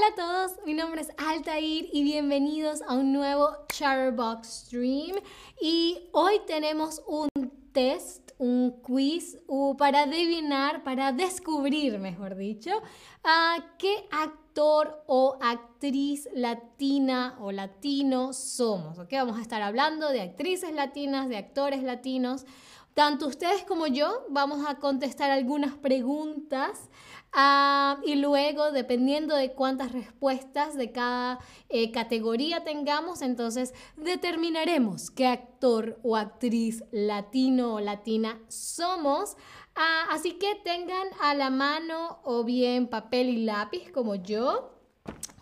Hola a todos, mi nombre es Altair y bienvenidos a un nuevo Chatterbox Stream. Y hoy tenemos un test, un quiz para adivinar, para descubrir, mejor dicho, a qué actor o actriz latina o latino somos. ¿ok? Vamos a estar hablando de actrices latinas, de actores latinos. Tanto ustedes como yo vamos a contestar algunas preguntas Ah, y luego, dependiendo de cuántas respuestas de cada eh, categoría tengamos, entonces determinaremos qué actor o actriz latino o latina somos. Ah, así que tengan a la mano o bien papel y lápiz como yo,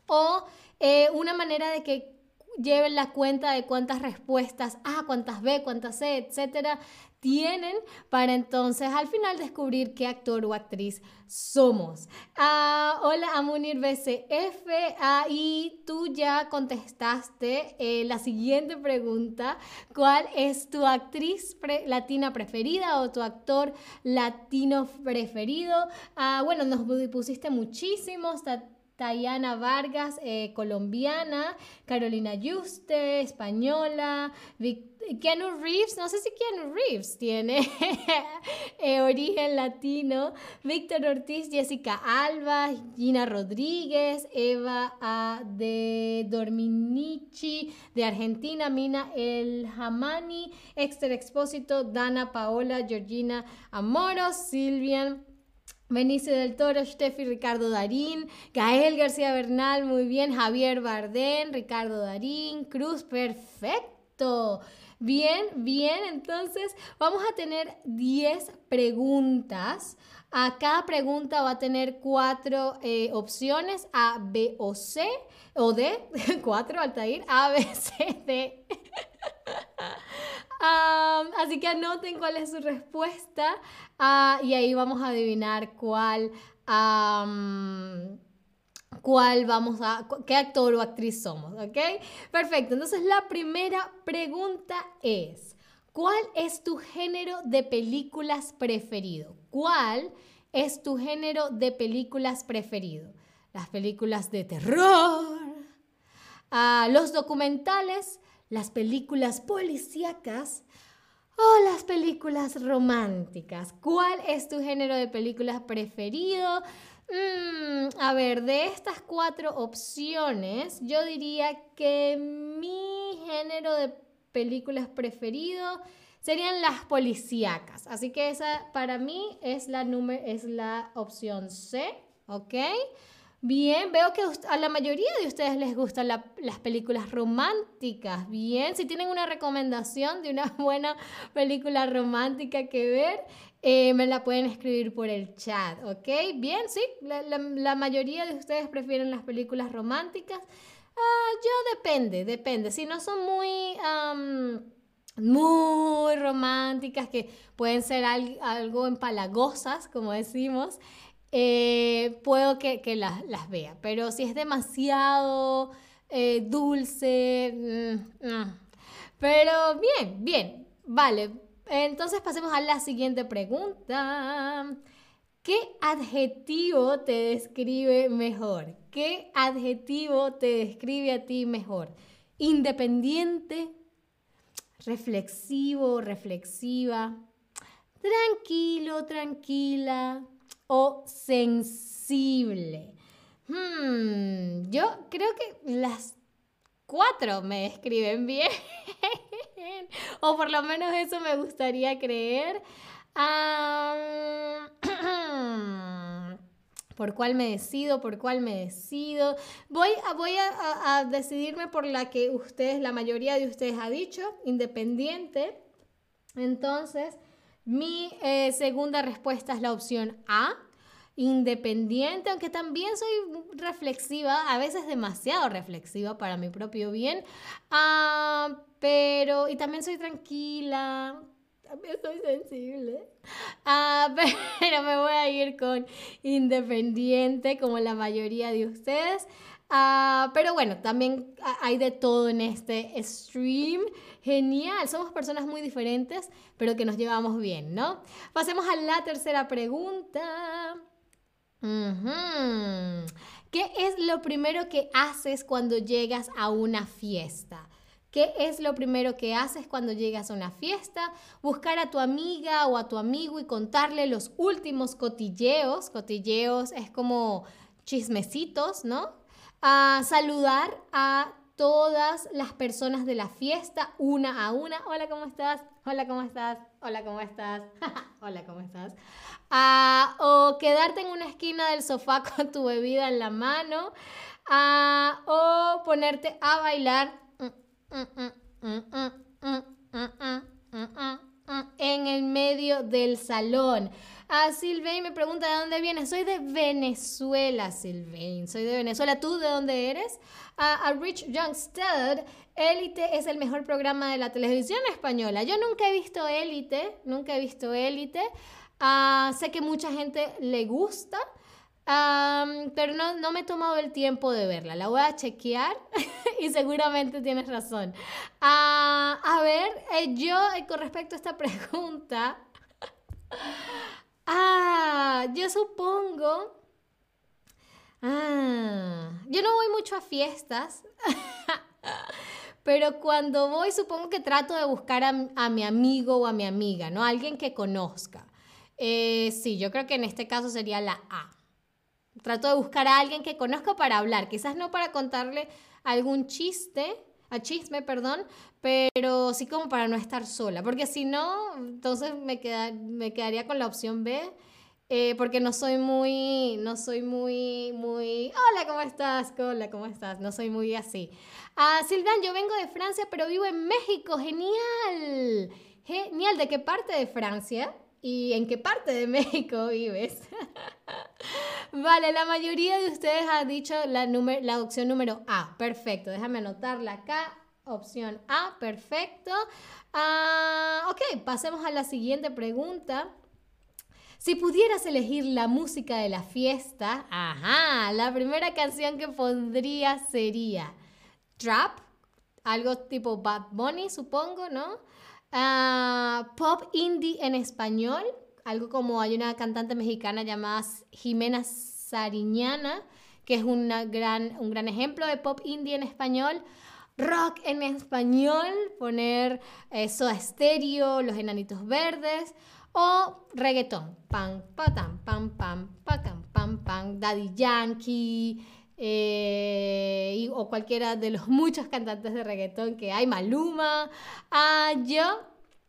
o eh, una manera de que lleven la cuenta de cuántas respuestas A, cuántas B, cuántas C, etcétera, tienen para entonces al final descubrir qué actor o actriz somos. Ah, hola a Munir BCF, ah, y tú ya contestaste eh, la siguiente pregunta, ¿cuál es tu actriz latina preferida o tu actor latino preferido? Ah, bueno, nos pusiste muchísimos, Tayana Vargas, eh, colombiana, Carolina Yuste, española, Keanu Reeves, no sé si Keanu Reeves tiene eh, origen latino, Víctor Ortiz, Jessica Alba, Gina Rodríguez, Eva de Dorminici, de Argentina, Mina El Hamani, Exter Expósito, Dana Paola, Georgina Amoros, Silvian Benicio del Toro, Steffi Ricardo Darín, Gael García Bernal, muy bien, Javier Bardén, Ricardo Darín, Cruz, perfecto. Bien, bien, entonces vamos a tener 10 preguntas. A cada pregunta va a tener cuatro eh, opciones, A, B o C, o D, cuatro, Altair, A, B, C, D. así que anoten cuál es su respuesta ah, y ahí vamos a adivinar cuál, cuál vamos a, qué actor o actriz somos, ¿ok? Perfecto, entonces la primera pregunta es, ¿cuál es tu género de películas preferido? ¿Cuál es tu género de películas preferido? Las películas de terror, ah, los documentales, las películas policíacas o las películas románticas. ¿Cuál es tu género de películas preferido? Mm, a ver, de estas cuatro opciones, yo diría que mi género de películas preferido serían las policíacas. Así que esa para mí es la, es la opción C, ¿ok? Bien, veo que a la mayoría de ustedes les gustan las películas románticas. Bien, si tienen una recomendación de una buena película romántica que ver, eh, me la pueden escribir por el chat, ¿ok? Bien, sí, la, mayoría de ustedes prefieren las películas románticas. Ah, yo depende, depende. Si no son muy... muy románticas, que pueden ser algo empalagosas, como decimos, eh, puedo que, las, vea. Pero si es demasiado eh, dulce, mm, pero bien, bien, vale. Entonces pasemos a la siguiente pregunta. ¿Qué adjetivo te describe mejor? ¿Qué adjetivo te describe a ti mejor? Independiente, reflexivo, reflexiva, tranquilo, tranquila, o sensible. Hmm, yo creo que las cuatro me describen bien. o por lo menos eso me gustaría creer. ¿Por cuál me decido? ¿Por cuál me decido? Voy, a, voy a, decidirme por la que ustedes, la mayoría de ustedes ha dicho, independiente. Entonces, mi eh, segunda respuesta es la opción A, independiente, aunque también soy reflexiva, a veces demasiado reflexiva para mi propio bien, ah, pero, y también soy tranquila, también soy sensible, ah, pero me voy a ir con independiente como la mayoría de ustedes. Ah, pero bueno, también hay de todo en este stream. Genial, somos personas muy diferentes, pero que nos llevamos bien, ¿no? Pasemos a la tercera pregunta. ¿Qué es lo primero que haces cuando llegas a una fiesta? ¿Qué es lo primero que haces cuando llegas a una fiesta? Buscar a tu amiga o a tu amigo y contarle los últimos cotilleos. Cotilleos es como chismecitos, ¿no? A saludar a todas las personas de la fiesta una a una. Hola, ¿cómo estás? Hola, ¿cómo estás? Hola, ¿cómo estás? Hola, ¿cómo estás? Ah, o quedarte en una esquina del sofá con tu bebida en la mano. Ah, o ponerte a bailar en el medio del salón. Ah, Silvain me pregunta de dónde vienes. Soy de Venezuela, Silvain. Soy de Venezuela. ¿Tú de dónde eres? a Rich Young Stud, Élite es el mejor programa de la televisión española. Yo nunca he visto Élite, nunca he visto Élite. Ah, sé que mucha gente le gusta, pero no, no, me he tomado el tiempo de verla. La voy a chequear y seguramente tienes razón. Ah, a ver, eh, yo eh, con respecto a esta pregunta, ah, yo supongo Ah, yo no voy mucho a fiestas, pero cuando voy supongo que trato de buscar a, mi amigo o a mi amiga, ¿no? Alguien que conozca. Eh, sí, yo creo que en este caso sería la A. Trato de buscar a alguien que conozca para hablar, quizás no para contarle algún chiste, a chisme, perdón, pero sí como para no estar sola, porque si no, entonces me, me quedaría con la opción B eh, porque no soy muy, no soy muy, muy, hola, ¿cómo estás? Hola, ¿cómo estás? No soy muy así. Ah, Silvan, yo vengo de Francia, pero vivo en México, genial. Genial, ¿de qué parte de Francia? ¿Y en qué parte de México vives? Vale, la mayoría de ustedes ha dicho la, la opción número A. Perfecto, déjame anotarla acá. Opción A, perfecto. Ah, ok, pasemos a la siguiente pregunta. Si pudieras elegir la música de la fiesta, ajá, la primera canción que pondría sería Trap, algo tipo Bad Bunny, supongo, ¿no? Ah, pop indie en español, algo como hay una cantante mexicana llamada Jimena Sariñana, que es una gran, un gran ejemplo de pop indie en español. Rock en español, poner eso a estéreo, Los Enanitos Verdes o reggaetón. Pam, patam, pam, pam, pam, pam, pam, Daddy Yankee. Eh, o cualquiera de los muchos cantantes de reggaetón que hay, Maluma. Ah, yo,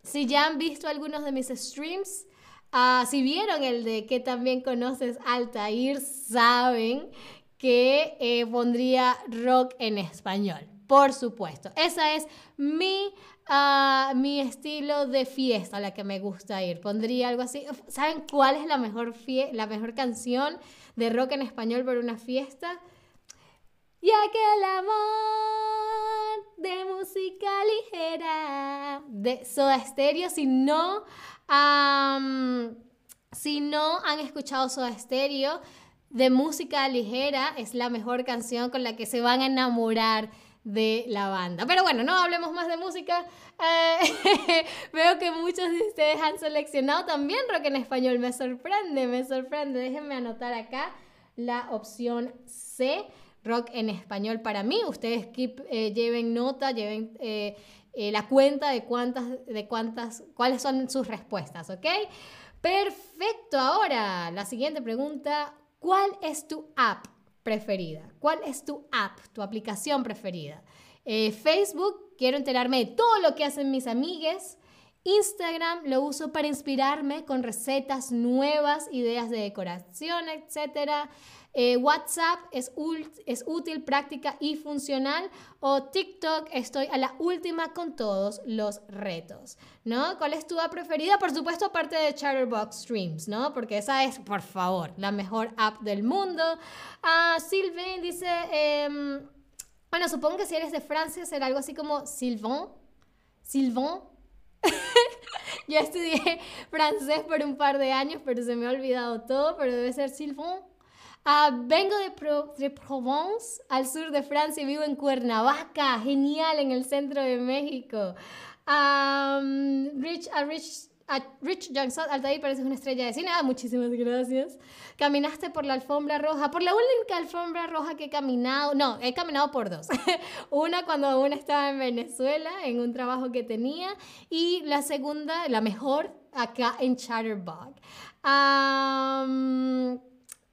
si ya han visto algunos de mis streams, ah, si vieron el de que también conoces Altair, saben que eh, pondría rock en español. Por supuesto. Esa es mi a mi estilo de fiesta a la que me gusta ir. Pondría algo así. ¿Saben cuál es la mejor, la mejor canción de rock en español para una fiesta? Ya que el amor de música ligera de Soda Stereo, si no, si no han escuchado Soda Stereo, de música ligera es la mejor canción con la que se van a enamorar de la banda. Pero bueno, no hablemos más de música. Eh, veo que muchos de ustedes han seleccionado también rock en español. Me sorprende, me sorprende. Déjenme anotar acá la opción C, rock en español para mí. Ustedes keep, eh, lleven nota, lleven eh, la cuenta de cuántas, de cuántas, cuáles son sus respuestas, ¿ok? Perfecto. Ahora, la siguiente pregunta. ¿Cuál es tu app preferida? ¿Cuál es tu app, tu aplicación preferida? Eh, Facebook, quiero enterarme de todo lo que hacen mis amigues. Instagram lo uso para inspirarme con recetas nuevas, ideas de decoración, etc. Eh, WhatsApp es, útil, práctica y funcional. O TikTok, estoy a la última con todos los retos, ¿no? ¿Cuál es tu app preferida? Por supuesto, aparte de Chatterbox Streams, ¿no? Porque esa es, por favor, la mejor app del mundo. Ah, Sylvain dice, em, bueno, supongo que si eres de Francia será algo así como Sylvain. Sylvain. Yo estudié francés por un par de años, pero se me ha olvidado todo, pero debe ser Sylvain. Ah, vengo de, de, Provence, al sur de Francia, y vivo en Cuernavaca, genial, en el centro de México. Rich, a Rich a Rich Johnson, Altair, pareces una estrella de cine. Ah, muchísimas gracias. Caminaste por la alfombra roja, por la única alfombra roja que he caminado. No, he caminado por dos. una cuando aún estaba en Venezuela, en un trabajo que tenía. Y la segunda, la mejor, acá en Chatterbug.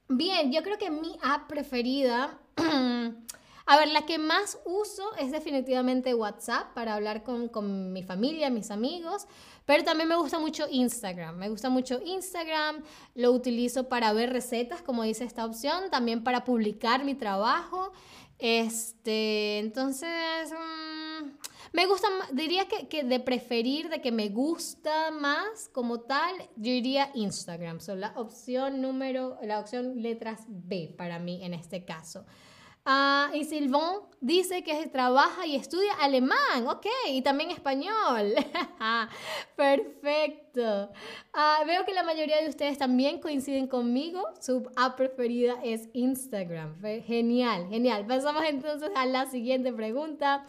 bien, yo creo que mi app preferida. A ver, la que más uso es definitivamente WhatsApp para hablar con, con, mi familia, mis amigos, pero también me gusta mucho Instagram. Me gusta mucho Instagram, lo utilizo para ver recetas, como dice esta opción, también para publicar mi trabajo. Este, entonces, mm, me gusta, diría que, que, de preferir, de que me gusta más como tal, yo diría Instagram. Son la opción número, la opción letras B para mí en este caso. Ah, y Sylvain dice que trabaja y estudia alemán, ok, y también español. Perfecto. Ah, veo que la mayoría de ustedes también coinciden conmigo. Su app preferida es Instagram. Genial, genial. Pasamos entonces a la siguiente pregunta.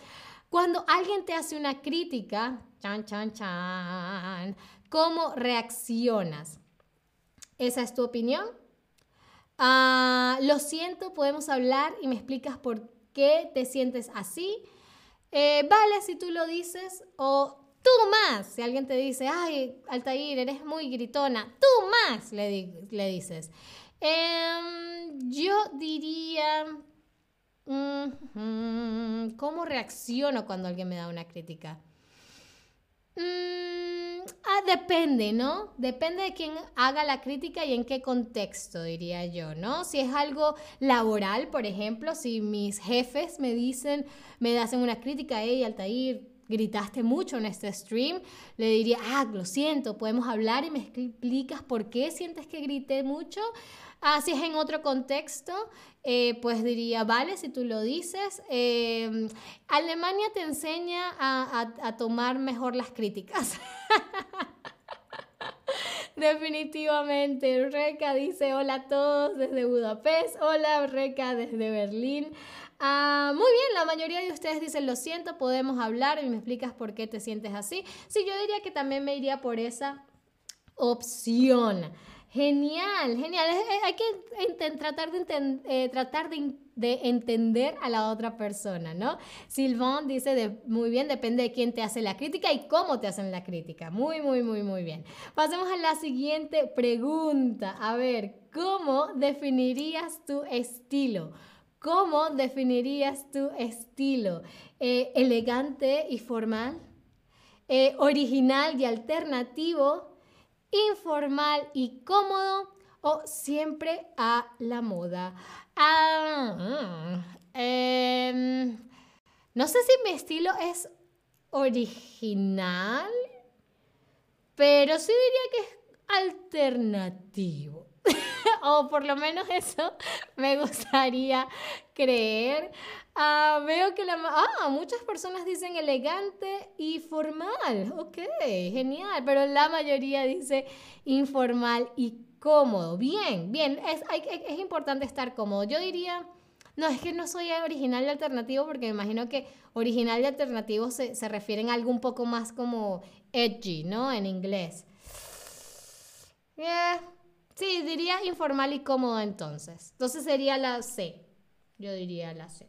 Cuando alguien te hace una crítica, chan, chan, chan, ¿cómo reaccionas? ¿Esa es tu opinión? Ah, lo siento, podemos hablar y me explicas por qué te sientes así. Eh, vale si tú lo dices o tú más. Si alguien te dice, ay, Altair, eres muy gritona, tú más, le, le dices. Em, yo diría, ¿cómo reacciono cuando alguien me da una crítica? Mm, ah, depende, ¿no? Depende de quién haga la crítica y en qué contexto, diría yo, ¿no? Si es algo laboral, por ejemplo, si mis jefes me dicen, me hacen una crítica, hey, Altair, gritaste mucho en este stream, le diría, ah, lo siento, podemos hablar y me explicas por qué sientes que grité mucho. Ah, es en otro contexto, eh, pues diría, vale, si tú lo dices. Em, Alemania te enseña a, tomar mejor las críticas. Definitivamente. Reca dice hola a todos desde Budapest. Hola Reca desde Berlín. Ah, muy bien, la mayoría de ustedes dicen lo siento, podemos hablar y me explicas por qué te sientes así. Sí, yo diría que también me iría por esa opción. Genial, genial. Hay que tratar, de, eh, tratar de, entender a la otra persona, ¿no? Sylvain dice, de, muy bien, depende de quién te hace la crítica y cómo te hacen la crítica. Muy, muy, muy, muy bien. Pasemos a la siguiente pregunta. A ver, ¿cómo definirías tu estilo? ¿Cómo definirías tu estilo? Eh, ¿Elegante y formal? Eh, ¿Original y alternativo? informal y cómodo o siempre a la moda. Ah, em, no sé si mi estilo es original, pero sí diría que es alternativo. o por lo menos eso me gustaría creer. Ah, veo que la... Ah, muchas personas dicen elegante y formal. Ok, genial. Pero la mayoría dice informal y cómodo. Bien, bien. Es, es importante estar cómodo. Yo diría... No, es que no soy original y alternativo porque me imagino que original y alternativo se, se refieren a algo un poco más como edgy, ¿no? En inglés. Yeah. Sí, diría informal y cómodo entonces. Entonces sería la C. Yo diría la C.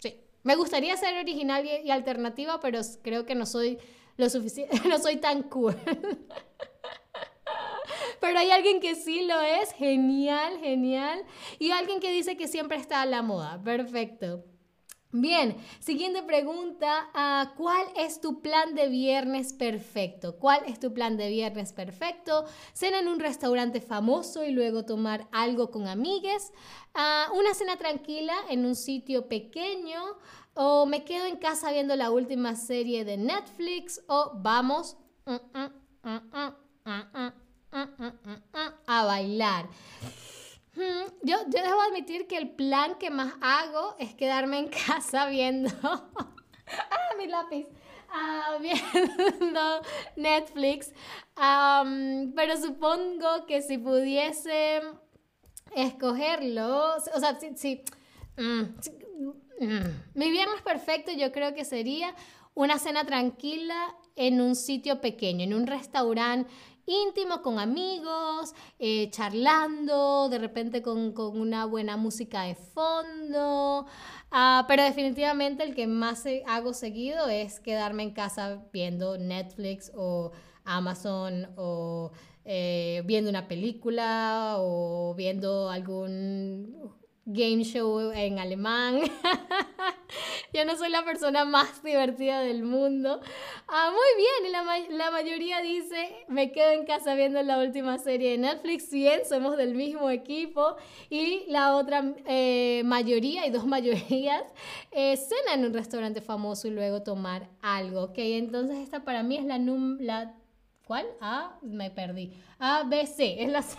Sí. Me gustaría ser original y, alternativa, pero creo que no soy lo suficiente, no soy tan cool. pero hay alguien que sí lo es, genial, genial. Y alguien que dice que siempre está a la moda, perfecto. Bien, siguiente pregunta, ah, ¿cuál es tu plan de viernes perfecto? ¿Cuál es tu plan de viernes perfecto? ¿Cena en un restaurante famoso y luego tomar algo con amigues? Ah, ¿Una cena tranquila en un sitio pequeño? ¿O me quedo en casa viendo la última serie de Netflix? ¿O vamos a bailar? Yo, yo debo admitir que el plan que más hago es quedarme en casa viendo... ¡Ah, mi lápiz! Ah, viendo Netflix. pero supongo que si pudiese escogerlo, o sea, si, mm, mm, mi viernes perfecto yo creo que sería una cena tranquila en un sitio pequeño, en un restaurante íntimo con amigos, eh, charlando, de repente con, una buena música de fondo. Ah, pero definitivamente el que más hago seguido es quedarme en casa viendo Netflix o Amazon o eh, viendo una película o viendo algún game show en alemán. Yo no soy la persona más divertida del mundo. Ah, muy bien, la, la, mayoría dice, me quedo en casa viendo la última serie de Netflix. Bien, somos del mismo equipo. Y la otra eh, mayoría, y dos mayorías, eh, cena en un restaurante famoso y luego tomar algo. Ok, entonces esta para mí es la... Num la ¿Cuál? Ah, me perdí. A, B, C, es la C.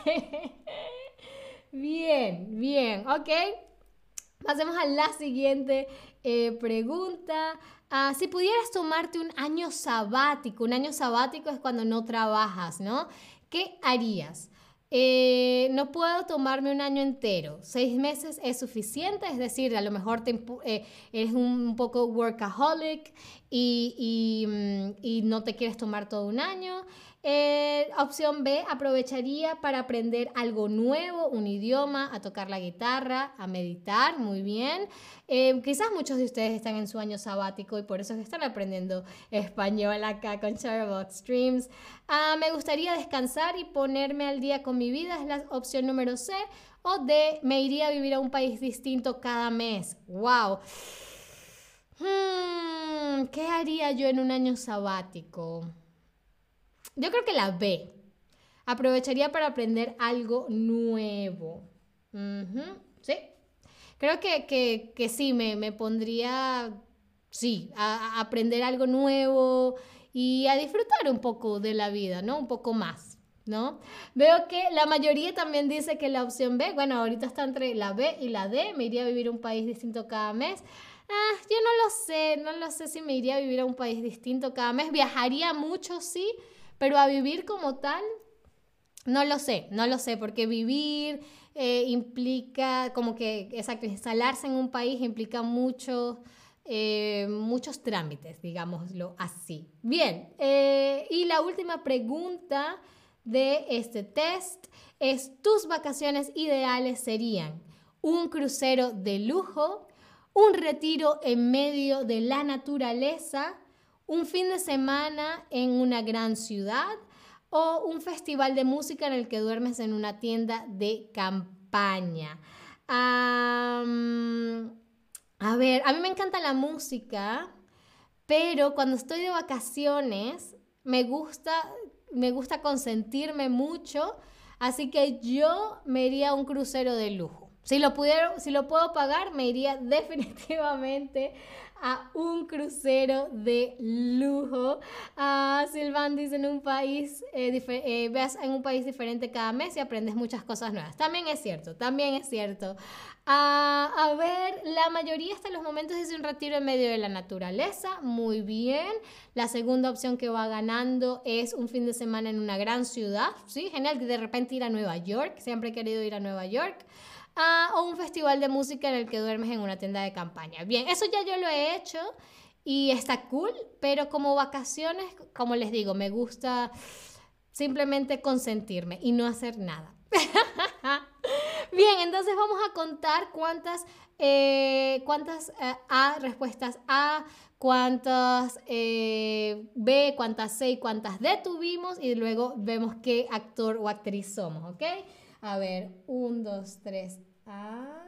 Bien, bien, ok. Pasemos a la siguiente eh, pregunta. Ah, si pudieras tomarte un año sabático, un año sabático es cuando no trabajas, ¿no? ¿Qué harías? Eh, no puedo tomarme un año entero. Seis meses es suficiente, es decir, a lo mejor te, eh, eres un poco workaholic y, mm, y, no te quieres tomar todo un año. Eh, opción B, aprovecharía para aprender algo nuevo, un idioma, a tocar la guitarra, a meditar, muy bien. Eh, quizás muchos de ustedes están en su año sabático y por eso están aprendiendo español acá con Charbox Streams. Ah, me gustaría descansar y ponerme al día con mi vida, es la opción número C. O D, me iría a vivir a un país distinto cada mes. ¡Wow! Hmm, ¿Qué haría yo en un año sabático? Yo creo que la B. Aprovecharía para aprender algo nuevo. Sí. Creo que, que, sí, me, me, pondría, sí, a, aprender algo nuevo y a disfrutar un poco de la vida, ¿no? Un poco más. ¿No? Veo que la mayoría también dice que la opción B, bueno, ahorita está entre la B y la D, me iría a vivir a un país distinto cada mes. Ah, yo no lo sé, no lo sé si me iría a vivir a un país distinto cada mes. Viajaría mucho, sí, pero a vivir como tal, no lo sé, no lo sé, porque vivir eh, implica como que, exacto, instalarse en un país implica mucho, eh, muchos trámites, digámoslo así. Bien, eh, y la última pregunta de este test es, ¿tus vacaciones ideales serían un crucero de lujo, un retiro en medio de la naturaleza, un fin de semana en una gran ciudad o un festival de música en el que duermes en una tienda de campaña. a ver, a mí me encanta la música, pero cuando estoy de vacaciones me gusta, me gusta consentirme mucho, así que yo me iría a un crucero de lujo. Si lo, pudiera, si lo puedo pagar, me iría definitivamente a un crucero de lujo. a Silvan dice en un país, eh, eh, en un país diferente cada mes y aprendes muchas cosas nuevas. También es cierto, también es cierto. a ver, la mayoría hasta los momentos dice un retiro en medio de la naturaleza. Muy bien. La segunda opción que va ganando es un fin de semana en una gran ciudad. Sí, genial. De repente ir a Nueva York. Siempre he querido ir a Nueva York o un festival de música en el que duermes en una tienda de campaña. Bien, eso ya yo lo he hecho y está cool, pero como vacaciones, como les digo, me gusta simplemente consentirme y no hacer nada. Bien, entonces vamos a contar cuántas, eh, cuántas eh, A respuestas A, cuántas eh, B, cuántas C y cuántas D tuvimos y luego vemos qué actor o actriz somos, ¿ok? A ver, un, dos, tres, A.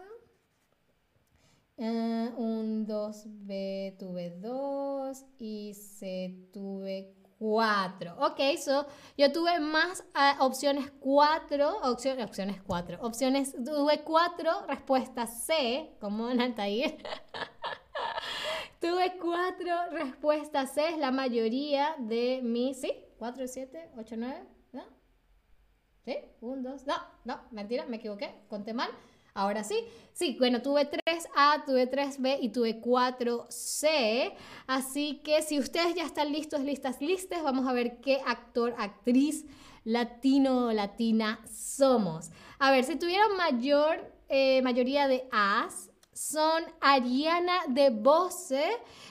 Uh, un, dos, B tuve dos y C tuve cuatro. Ok, so yo tuve más uh, opciones cuatro, opciones, opciones cuatro, opciones, tuve cuatro respuestas C, como en tuve cuatro respuestas C, es la mayoría de mis, ¿sí? ¿Cuatro, siete, ocho, nueve? ¿Sí? Un, dos, no, no, mentira, me equivoqué, conté mal. Ahora sí, sí, bueno, tuve 3A, tuve 3B y tuve 4C. Así que si ustedes ya están listos, listas, listas, vamos a ver qué actor, actriz latino o latina somos. A ver, si tuvieran mayor, eh, mayoría de A's, son Ariana DeBose,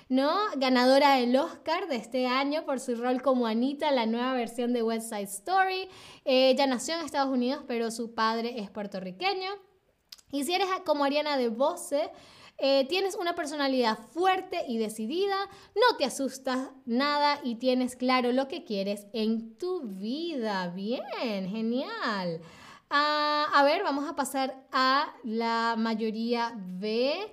¿no? Ganadora del Oscar de este año por su rol como Anita, la nueva versión de West Side Story. ella nació en Estados Unidos, pero su padre es puertorriqueño. Y si eres como Ariana DeBose, eh, tienes una personalidad fuerte y decidida, no te asustas nada y tienes claro lo que quieres en tu vida. Bien, genial. Ah, a ver, vamos a pasar a la mayoría B.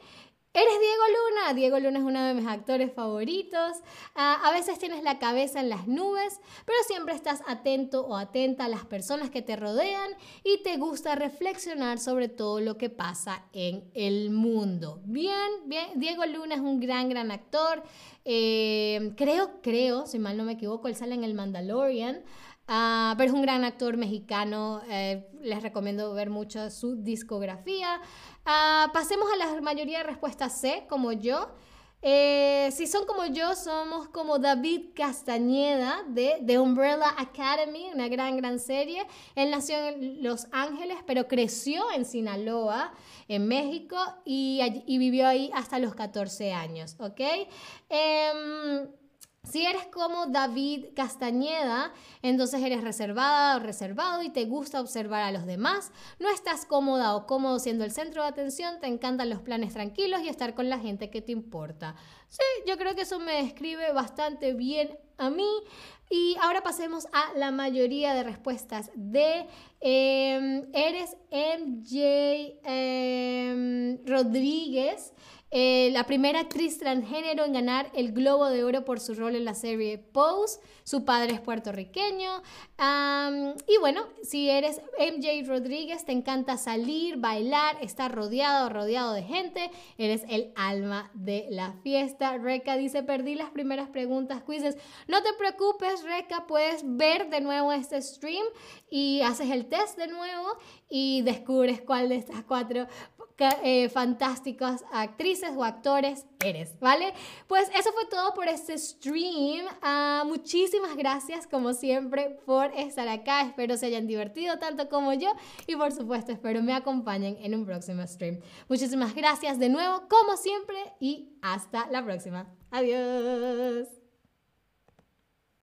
Eres Diego Luna. Diego Luna es uno de mis actores favoritos. Ah, a veces tienes la cabeza en las nubes, pero siempre estás atento o atenta a las personas que te rodean y te gusta reflexionar sobre todo lo que pasa en el mundo. Bien, bien. Diego Luna es un gran, gran actor. Eh, creo, creo, si mal no me equivoco, él sale en el Mandalorian. Ah, pero es un gran actor mexicano, eh, les recomiendo ver mucho su discografía. Ah, pasemos a la mayoría de respuestas C, como yo. Eh, si son como yo, somos como David Castañeda de, The Umbrella Academy, una gran, gran serie. Él nació en Los Ángeles, pero creció en Sinaloa, en México, y, y vivió ahí hasta los 14 años, ¿ok? Em, si eres como David Castañeda, entonces eres reservada o reservado y te gusta observar a los demás, no estás cómoda o cómodo siendo el centro de atención, te encantan los planes tranquilos y estar con la gente que te importa. Sí, yo creo que eso me describe bastante bien a mí. Y ahora pasemos a la mayoría de respuestas de em, eres MJ em, Rodríguez. Eh, la primera actriz transgénero en ganar el Globo de Oro por su rol en la serie Pose. Su padre es puertorriqueño. y bueno, si eres MJ Rodríguez, te encanta salir, bailar, estar rodeado, rodeado de gente. Eres el alma de la fiesta. Reca dice, perdí las primeras preguntas, quizzes. No te preocupes, Reca, puedes ver de nuevo este stream y haces el test de nuevo y descubres cuál de estas cuatro eh, fantásticas actrices o actores eres, ¿vale? Pues eso fue todo por este stream. Ah, muchísimas gracias, como siempre, por estar acá. Espero se hayan divertido tanto como yo y, por supuesto, espero me acompañen en un próximo stream. Muchísimas gracias de nuevo, como siempre, y hasta la próxima. Adiós.